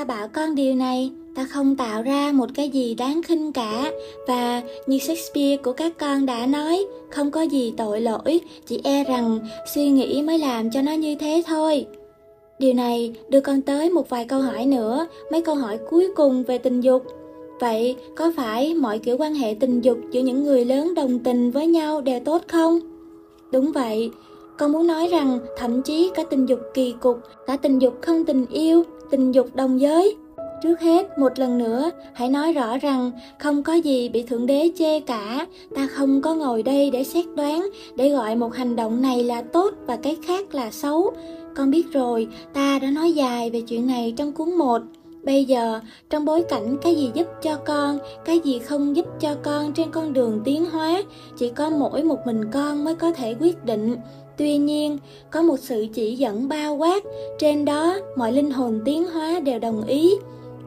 ta bảo con điều này. Ta không tạo ra một cái gì đáng khinh cả. Và như shakespeare của các con đã nói, không có gì tội lỗi, chỉ e rằng suy nghĩ mới làm cho nó như thế thôi. Điều này đưa con tới một vài câu hỏi nữa, mấy câu hỏi cuối cùng về tình dục. Vậy có phải mọi kiểu quan hệ tình dục giữa những người lớn đồng tình với nhau đều tốt không? Đúng vậy, con muốn nói rằng thậm chí cả tình dục kỳ cục, cả tình dục không tình yêu tình dục đồng giới Trước hết, một lần nữa, hãy nói rõ rằng không có gì bị Thượng Đế chê cả. Ta không có ngồi đây để xét đoán, để gọi một hành động này là tốt và cái khác là xấu. Con biết rồi, ta đã nói dài về chuyện này trong cuốn 1. Bây giờ, trong bối cảnh cái gì giúp cho con, cái gì không giúp cho con trên con đường tiến hóa, chỉ có mỗi một mình con mới có thể quyết định. Tuy nhiên, có một sự chỉ dẫn bao quát, trên đó mọi linh hồn tiến hóa đều đồng ý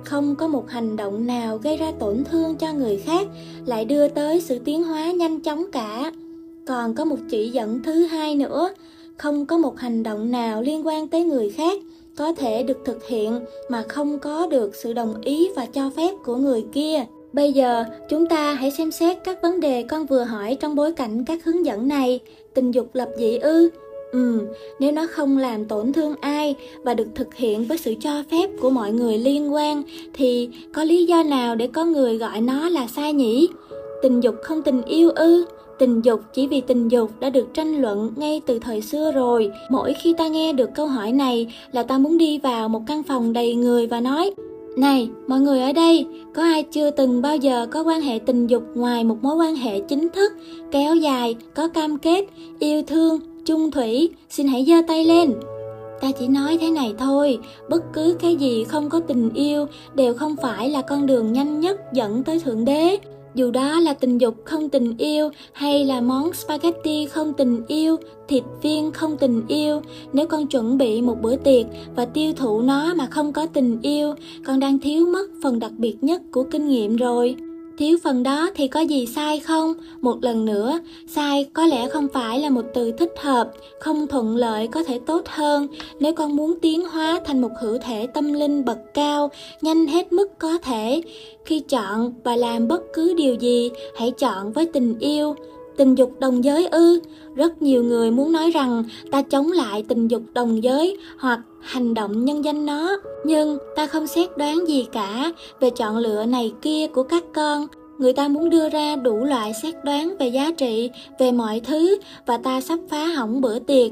không có một hành động nào gây ra tổn thương cho người khác lại đưa tới sự tiến hóa nhanh chóng cả còn có một chỉ dẫn thứ hai nữa không có một hành động nào liên quan tới người khác có thể được thực hiện mà không có được sự đồng ý và cho phép của người kia bây giờ chúng ta hãy xem xét các vấn đề con vừa hỏi trong bối cảnh các hướng dẫn này tình dục lập dị ư Ừ, nếu nó không làm tổn thương ai và được thực hiện với sự cho phép của mọi người liên quan thì có lý do nào để có người gọi nó là sai nhỉ? Tình dục không tình yêu ư? Tình dục chỉ vì tình dục đã được tranh luận ngay từ thời xưa rồi. Mỗi khi ta nghe được câu hỏi này là ta muốn đi vào một căn phòng đầy người và nói này, mọi người ở đây, có ai chưa từng bao giờ có quan hệ tình dục ngoài một mối quan hệ chính thức, kéo dài, có cam kết, yêu thương, Trung Thủy, xin hãy giơ tay lên. Ta chỉ nói thế này thôi, bất cứ cái gì không có tình yêu đều không phải là con đường nhanh nhất dẫn tới Thượng Đế. Dù đó là tình dục không tình yêu hay là món spaghetti không tình yêu, thịt viên không tình yêu, nếu con chuẩn bị một bữa tiệc và tiêu thụ nó mà không có tình yêu, con đang thiếu mất phần đặc biệt nhất của kinh nghiệm rồi thiếu phần đó thì có gì sai không? Một lần nữa, sai có lẽ không phải là một từ thích hợp, không thuận lợi có thể tốt hơn. Nếu con muốn tiến hóa thành một hữu thể tâm linh bậc cao, nhanh hết mức có thể. Khi chọn và làm bất cứ điều gì, hãy chọn với tình yêu tình dục đồng giới ư? Rất nhiều người muốn nói rằng ta chống lại tình dục đồng giới hoặc hành động nhân danh nó. Nhưng ta không xét đoán gì cả về chọn lựa này kia của các con. Người ta muốn đưa ra đủ loại xét đoán về giá trị, về mọi thứ và ta sắp phá hỏng bữa tiệc.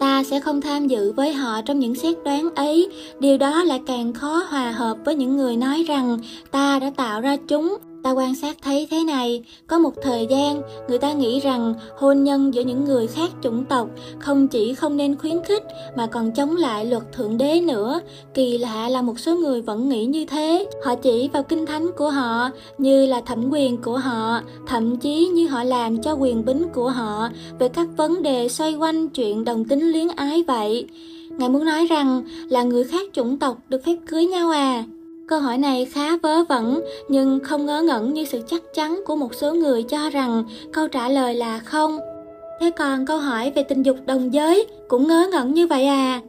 Ta sẽ không tham dự với họ trong những xét đoán ấy. Điều đó lại càng khó hòa hợp với những người nói rằng ta đã tạo ra chúng. Ta quan sát thấy thế này, có một thời gian người ta nghĩ rằng hôn nhân giữa những người khác chủng tộc không chỉ không nên khuyến khích mà còn chống lại luật thượng đế nữa. Kỳ lạ là một số người vẫn nghĩ như thế. Họ chỉ vào kinh thánh của họ như là thẩm quyền của họ, thậm chí như họ làm cho quyền bính của họ về các vấn đề xoay quanh chuyện đồng tính luyến ái vậy. Ngài muốn nói rằng là người khác chủng tộc được phép cưới nhau à? Câu hỏi này khá vớ vẩn, nhưng không ngớ ngẩn như sự chắc chắn của một số người cho rằng câu trả lời là không. Thế còn câu hỏi về tình dục đồng giới cũng ngớ ngẩn như vậy à?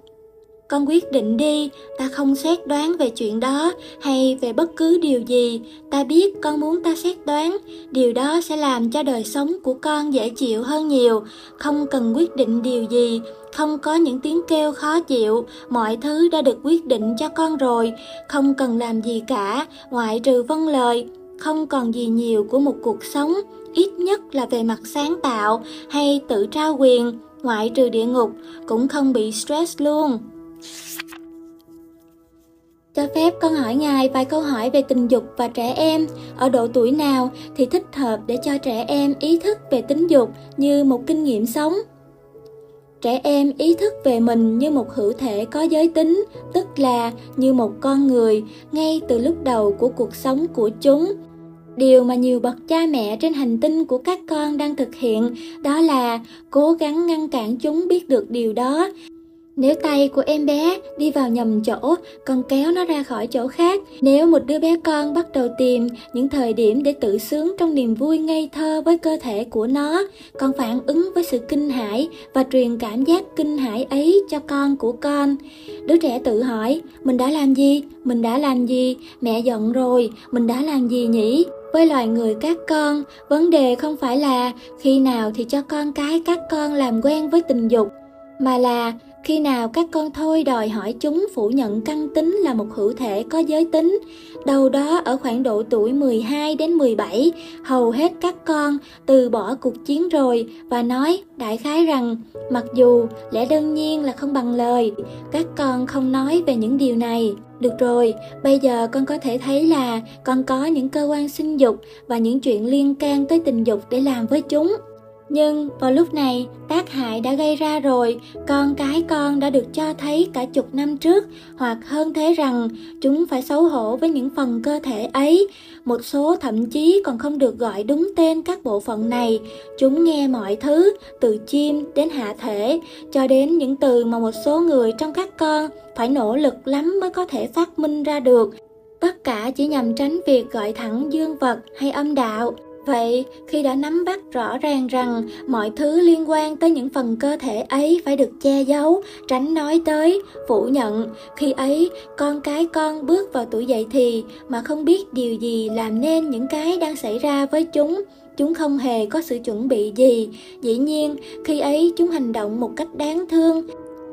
Con quyết định đi, ta không xét đoán về chuyện đó hay về bất cứ điều gì. Ta biết con muốn ta xét đoán, điều đó sẽ làm cho đời sống của con dễ chịu hơn nhiều. Không cần quyết định điều gì, không có những tiếng kêu khó chịu, mọi thứ đã được quyết định cho con rồi, không cần làm gì cả, ngoại trừ vâng lời, không còn gì nhiều của một cuộc sống, ít nhất là về mặt sáng tạo hay tự trao quyền, ngoại trừ địa ngục, cũng không bị stress luôn. Cho phép con hỏi ngài vài câu hỏi về tình dục và trẻ em, ở độ tuổi nào thì thích hợp để cho trẻ em ý thức về tính dục như một kinh nghiệm sống? Trẻ em ý thức về mình như một hữu thể có giới tính tức là như một con người ngay từ lúc đầu của cuộc sống của chúng. Điều mà nhiều bậc cha mẹ trên hành tinh của các con đang thực hiện đó là cố gắng ngăn cản chúng biết được điều đó. Nếu tay của em bé đi vào nhầm chỗ, con kéo nó ra khỏi chỗ khác. Nếu một đứa bé con bắt đầu tìm những thời điểm để tự sướng trong niềm vui ngây thơ với cơ thể của nó, con phản ứng với sự kinh hãi và truyền cảm giác kinh hãi ấy cho con của con. Đứa trẻ tự hỏi, mình đã làm gì? Mình đã làm gì? Mẹ giận rồi, mình đã làm gì nhỉ? với loài người các con vấn đề không phải là khi nào thì cho con cái các con làm quen với tình dục mà là khi nào các con thôi đòi hỏi chúng phủ nhận căn tính là một hữu thể có giới tính, Đầu đó ở khoảng độ tuổi 12 đến 17, hầu hết các con từ bỏ cuộc chiến rồi và nói đại khái rằng mặc dù lẽ đương nhiên là không bằng lời, các con không nói về những điều này. Được rồi, bây giờ con có thể thấy là con có những cơ quan sinh dục và những chuyện liên can tới tình dục để làm với chúng. Nhưng vào lúc này, tác hại đã gây ra rồi, con cái con đã được cho thấy cả chục năm trước, hoặc hơn thế rằng chúng phải xấu hổ với những phần cơ thể ấy. Một số thậm chí còn không được gọi đúng tên các bộ phận này. Chúng nghe mọi thứ, từ chim đến hạ thể, cho đến những từ mà một số người trong các con phải nỗ lực lắm mới có thể phát minh ra được. Tất cả chỉ nhằm tránh việc gọi thẳng dương vật hay âm đạo. Vậy, khi đã nắm bắt rõ ràng rằng mọi thứ liên quan tới những phần cơ thể ấy phải được che giấu, tránh nói tới, phủ nhận, khi ấy con cái con bước vào tuổi dậy thì mà không biết điều gì làm nên những cái đang xảy ra với chúng, chúng không hề có sự chuẩn bị gì. Dĩ nhiên, khi ấy chúng hành động một cách đáng thương,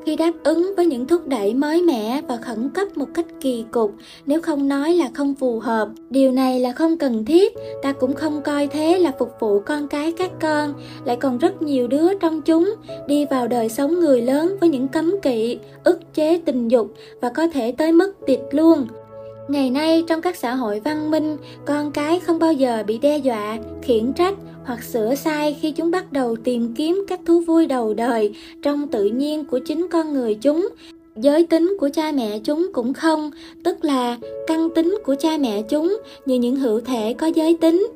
khi đáp ứng với những thúc đẩy mới mẻ và khẩn cấp một cách kỳ cục, nếu không nói là không phù hợp. Điều này là không cần thiết, ta cũng không coi thế là phục vụ con cái các con. Lại còn rất nhiều đứa trong chúng đi vào đời sống người lớn với những cấm kỵ, ức chế tình dục và có thể tới mức tịt luôn. Ngày nay trong các xã hội văn minh, con cái không bao giờ bị đe dọa, khiển trách hoặc sửa sai khi chúng bắt đầu tìm kiếm các thú vui đầu đời trong tự nhiên của chính con người chúng. Giới tính của cha mẹ chúng cũng không, tức là căn tính của cha mẹ chúng như những hữu thể có giới tính,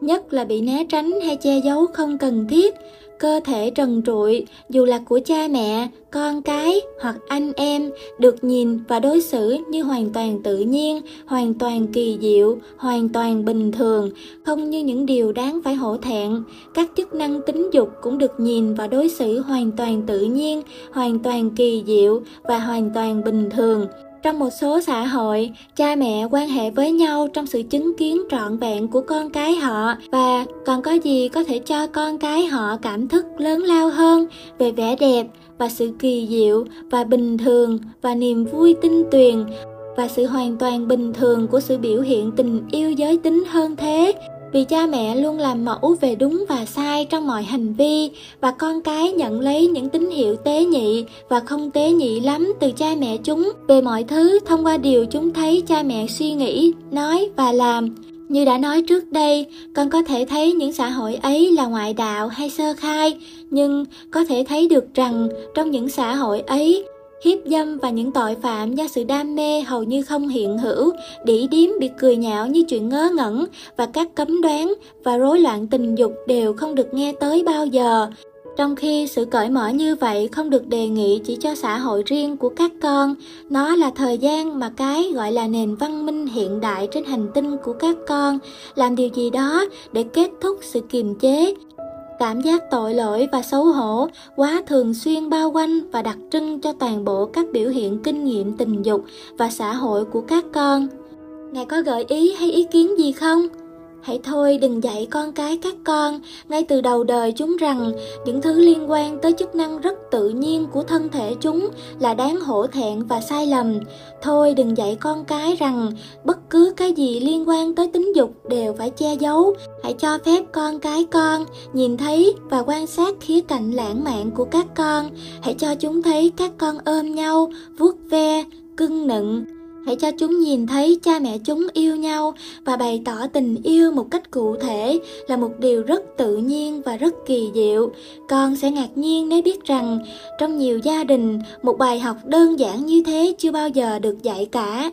nhất là bị né tránh hay che giấu không cần thiết cơ thể trần trụi, dù là của cha mẹ, con cái hoặc anh em, được nhìn và đối xử như hoàn toàn tự nhiên, hoàn toàn kỳ diệu, hoàn toàn bình thường, không như những điều đáng phải hổ thẹn. Các chức năng tính dục cũng được nhìn và đối xử hoàn toàn tự nhiên, hoàn toàn kỳ diệu và hoàn toàn bình thường trong một số xã hội, cha mẹ quan hệ với nhau trong sự chứng kiến trọn vẹn của con cái họ và còn có gì có thể cho con cái họ cảm thức lớn lao hơn về vẻ đẹp và sự kỳ diệu và bình thường và niềm vui tinh tuyền và sự hoàn toàn bình thường của sự biểu hiện tình yêu giới tính hơn thế vì cha mẹ luôn làm mẫu về đúng và sai trong mọi hành vi, và con cái nhận lấy những tín hiệu tế nhị và không tế nhị lắm từ cha mẹ chúng. Về mọi thứ, thông qua điều chúng thấy cha mẹ suy nghĩ, nói và làm. Như đã nói trước đây, con có thể thấy những xã hội ấy là ngoại đạo hay sơ khai, nhưng có thể thấy được rằng trong những xã hội ấy hiếp dâm và những tội phạm do sự đam mê hầu như không hiện hữu, đỉ điếm bị cười nhạo như chuyện ngớ ngẩn và các cấm đoán và rối loạn tình dục đều không được nghe tới bao giờ. Trong khi sự cởi mở như vậy không được đề nghị chỉ cho xã hội riêng của các con, nó là thời gian mà cái gọi là nền văn minh hiện đại trên hành tinh của các con làm điều gì đó để kết thúc sự kiềm chế, Cảm giác tội lỗi và xấu hổ quá thường xuyên bao quanh và đặc trưng cho toàn bộ các biểu hiện kinh nghiệm tình dục và xã hội của các con. Ngài có gợi ý hay ý kiến gì không? Hãy thôi đừng dạy con cái các con ngay từ đầu đời chúng rằng những thứ liên quan tới chức năng rất tự nhiên của thân thể chúng là đáng hổ thẹn và sai lầm. Thôi đừng dạy con cái rằng bất cứ cái gì liên quan tới tính dục đều phải che giấu. Hãy cho phép con cái con nhìn thấy và quan sát khía cạnh lãng mạn của các con. Hãy cho chúng thấy các con ôm nhau, vuốt ve, cưng nựng hãy cho chúng nhìn thấy cha mẹ chúng yêu nhau và bày tỏ tình yêu một cách cụ thể là một điều rất tự nhiên và rất kỳ diệu. Con sẽ ngạc nhiên nếu biết rằng trong nhiều gia đình, một bài học đơn giản như thế chưa bao giờ được dạy cả.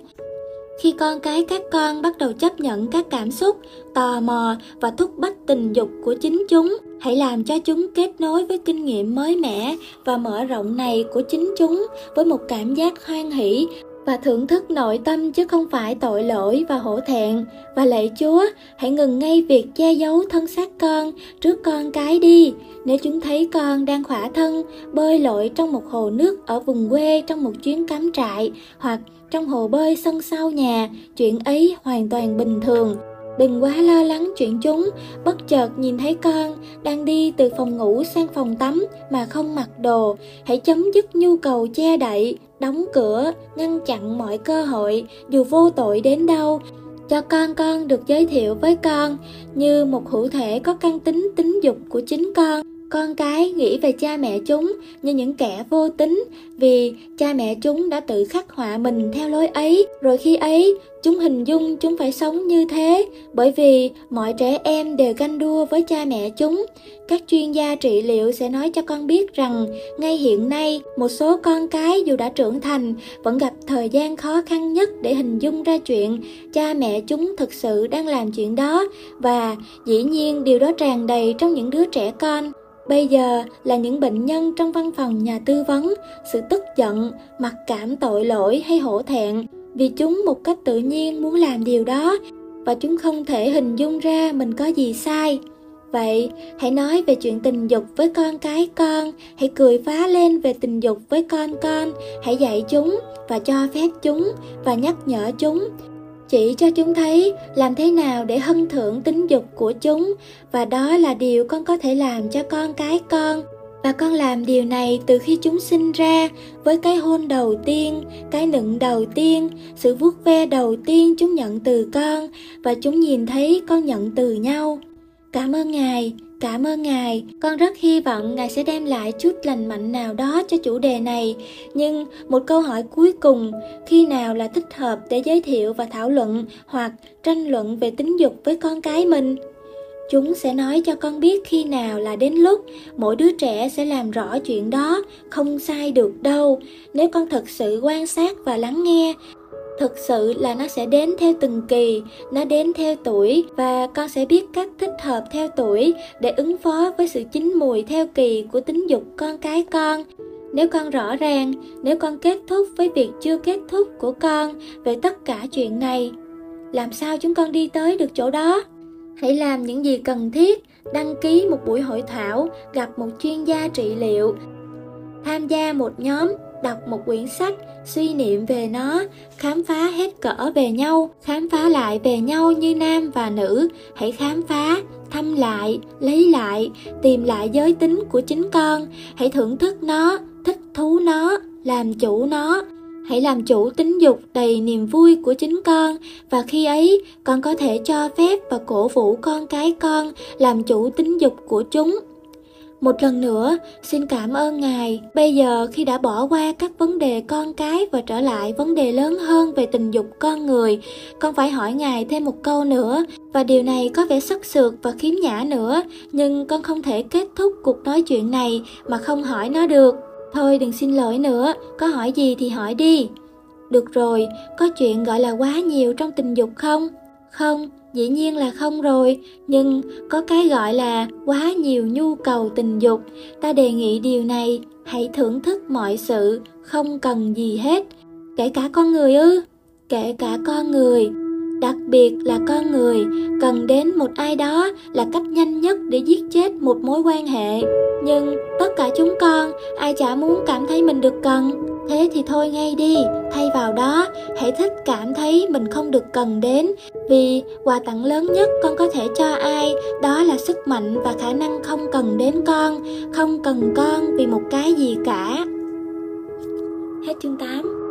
Khi con cái các con bắt đầu chấp nhận các cảm xúc, tò mò và thúc bách tình dục của chính chúng, hãy làm cho chúng kết nối với kinh nghiệm mới mẻ và mở rộng này của chính chúng với một cảm giác hoan hỷ và thưởng thức nội tâm chứ không phải tội lỗi và hổ thẹn. Và lạy chúa, hãy ngừng ngay việc che giấu thân xác con trước con cái đi. Nếu chúng thấy con đang khỏa thân, bơi lội trong một hồ nước ở vùng quê trong một chuyến cắm trại hoặc trong hồ bơi sân sau nhà, chuyện ấy hoàn toàn bình thường. Đừng quá lo lắng chuyện chúng. Bất chợt nhìn thấy con đang đi từ phòng ngủ sang phòng tắm mà không mặc đồ, hãy chấm dứt nhu cầu che đậy đóng cửa, ngăn chặn mọi cơ hội, dù vô tội đến đâu. Cho con con được giới thiệu với con như một hữu thể có căn tính tính dục của chính con con cái nghĩ về cha mẹ chúng như những kẻ vô tính, vì cha mẹ chúng đã tự khắc họa mình theo lối ấy. Rồi khi ấy, chúng hình dung chúng phải sống như thế, bởi vì mọi trẻ em đều ganh đua với cha mẹ chúng. Các chuyên gia trị liệu sẽ nói cho con biết rằng, ngay hiện nay, một số con cái dù đã trưởng thành, vẫn gặp thời gian khó khăn nhất để hình dung ra chuyện cha mẹ chúng thực sự đang làm chuyện đó. Và dĩ nhiên điều đó tràn đầy trong những đứa trẻ con. Bây giờ là những bệnh nhân trong văn phòng nhà tư vấn, sự tức giận, mặc cảm tội lỗi hay hổ thẹn. Vì chúng một cách tự nhiên muốn làm điều đó và chúng không thể hình dung ra mình có gì sai. Vậy, hãy nói về chuyện tình dục với con cái con, hãy cười phá lên về tình dục với con con, hãy dạy chúng và cho phép chúng và nhắc nhở chúng chỉ cho chúng thấy làm thế nào để hân thưởng tính dục của chúng. Và đó là điều con có thể làm cho con cái con. Và con làm điều này từ khi chúng sinh ra với cái hôn đầu tiên, cái nựng đầu tiên, sự vuốt ve đầu tiên chúng nhận từ con. Và chúng nhìn thấy con nhận từ nhau. Cảm ơn ngài. Cảm ơn Ngài, con rất hy vọng Ngài sẽ đem lại chút lành mạnh nào đó cho chủ đề này. Nhưng một câu hỏi cuối cùng, khi nào là thích hợp để giới thiệu và thảo luận hoặc tranh luận về tính dục với con cái mình? Chúng sẽ nói cho con biết khi nào là đến lúc mỗi đứa trẻ sẽ làm rõ chuyện đó, không sai được đâu. Nếu con thật sự quan sát và lắng nghe, thực sự là nó sẽ đến theo từng kỳ, nó đến theo tuổi và con sẽ biết cách thích hợp theo tuổi để ứng phó với sự chín mùi theo kỳ của tính dục con cái con. Nếu con rõ ràng, nếu con kết thúc với việc chưa kết thúc của con về tất cả chuyện này, làm sao chúng con đi tới được chỗ đó? Hãy làm những gì cần thiết, đăng ký một buổi hội thảo, gặp một chuyên gia trị liệu, tham gia một nhóm đọc một quyển sách, suy niệm về nó, khám phá hết cỡ về nhau, khám phá lại về nhau như nam và nữ. Hãy khám phá, thăm lại, lấy lại, tìm lại giới tính của chính con. Hãy thưởng thức nó, thích thú nó, làm chủ nó. Hãy làm chủ tính dục đầy niềm vui của chính con, và khi ấy, con có thể cho phép và cổ vũ con cái con làm chủ tính dục của chúng một lần nữa, xin cảm ơn Ngài. Bây giờ khi đã bỏ qua các vấn đề con cái và trở lại vấn đề lớn hơn về tình dục con người, con phải hỏi Ngài thêm một câu nữa. Và điều này có vẻ sắc sược và khiếm nhã nữa, nhưng con không thể kết thúc cuộc nói chuyện này mà không hỏi nó được. Thôi đừng xin lỗi nữa, có hỏi gì thì hỏi đi. Được rồi, có chuyện gọi là quá nhiều trong tình dục không? Không, dĩ nhiên là không rồi, nhưng có cái gọi là quá nhiều nhu cầu tình dục. Ta đề nghị điều này, hãy thưởng thức mọi sự, không cần gì hết, kể cả con người ư, kể cả con người. Đặc biệt là con người, cần đến một ai đó là cách nhanh nhất để giết chết một mối quan hệ. Nhưng tất cả chúng con, ai chả muốn cảm thấy mình được cần? Thế thì thôi ngay đi, thay vào đó, hãy thích cảm thấy mình không được cần đến, vì quà tặng lớn nhất con có thể cho ai, đó là sức mạnh và khả năng không cần đến con, không cần con vì một cái gì cả. Hết chương 8